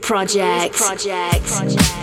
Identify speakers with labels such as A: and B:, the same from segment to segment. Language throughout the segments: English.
A: Project. Project. Project.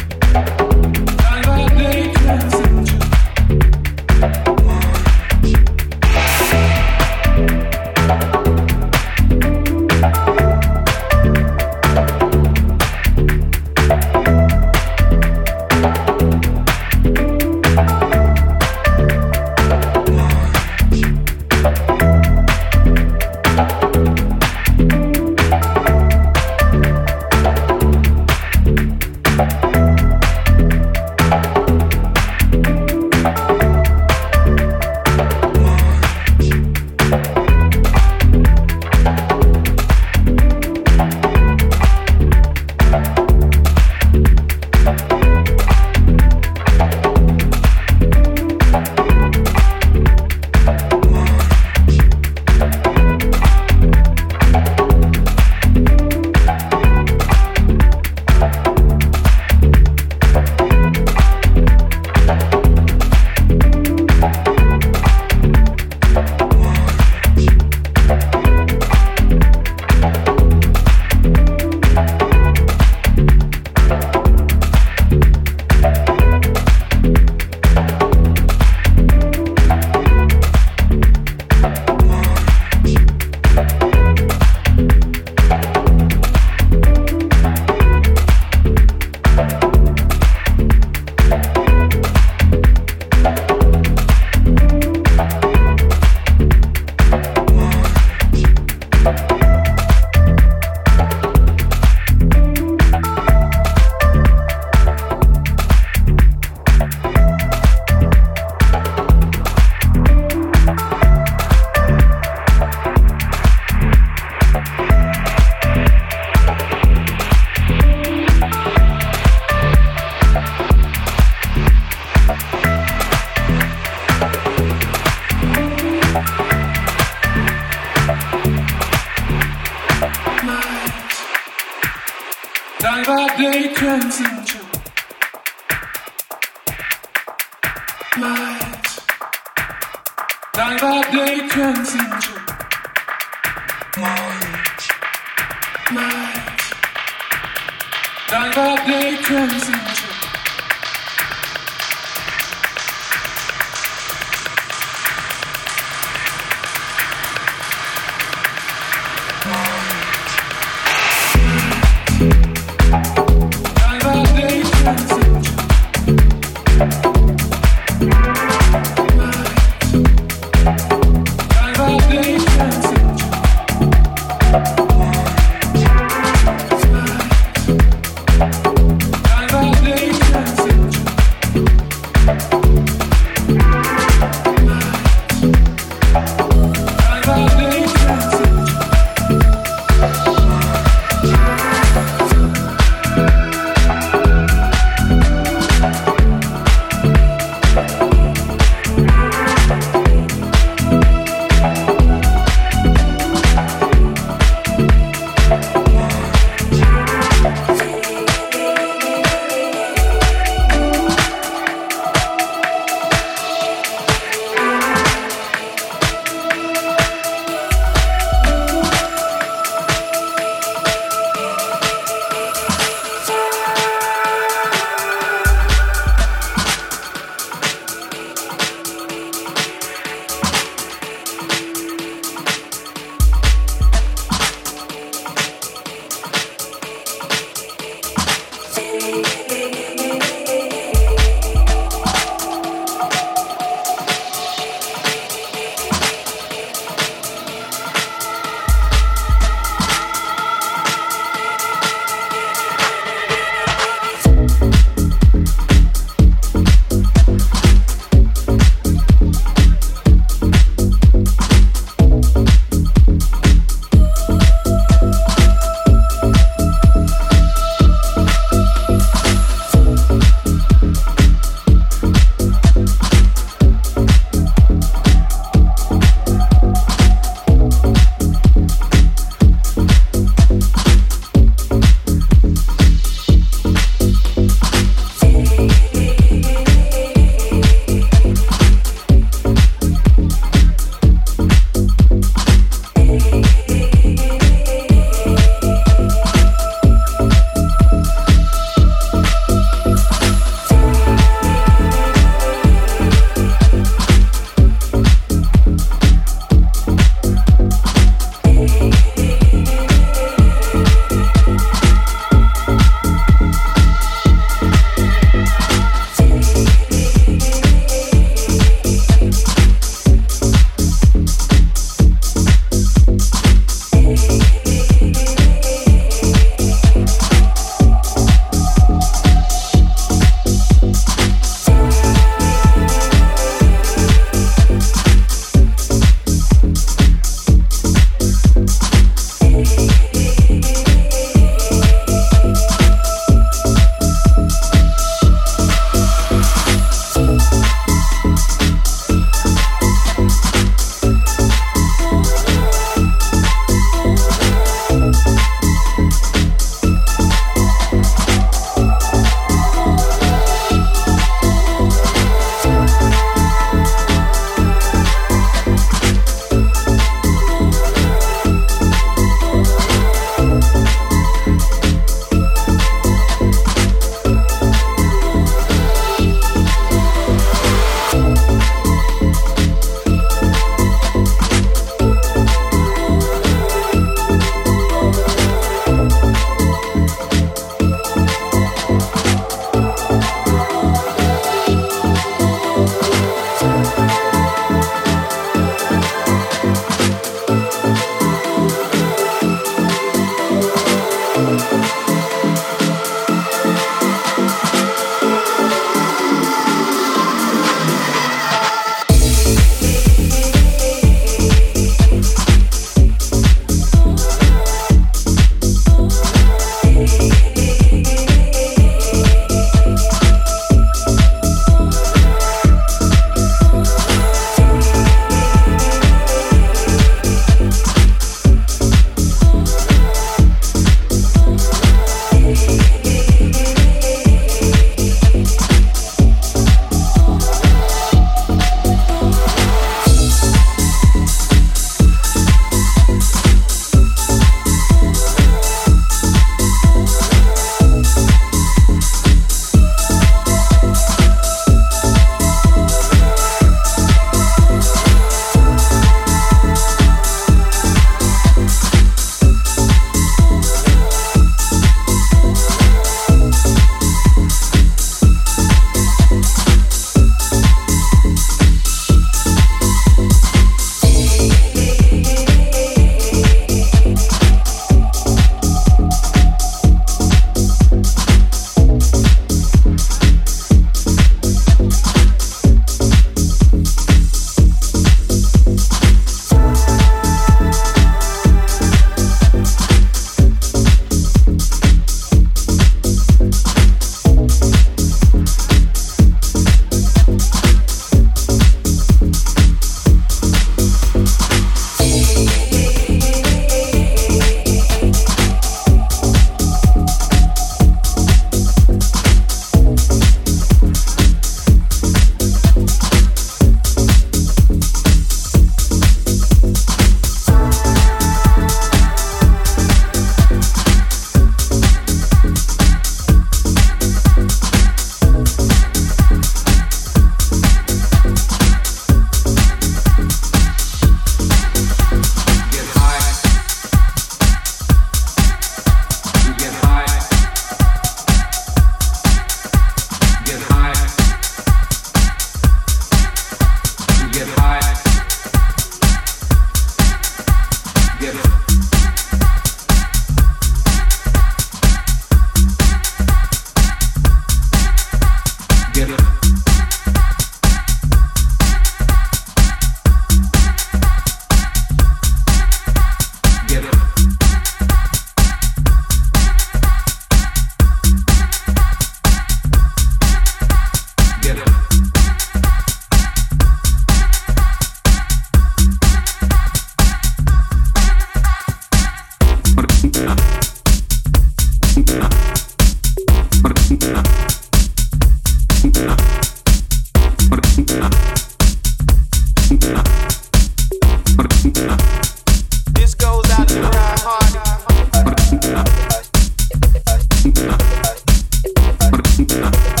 B: Krishna.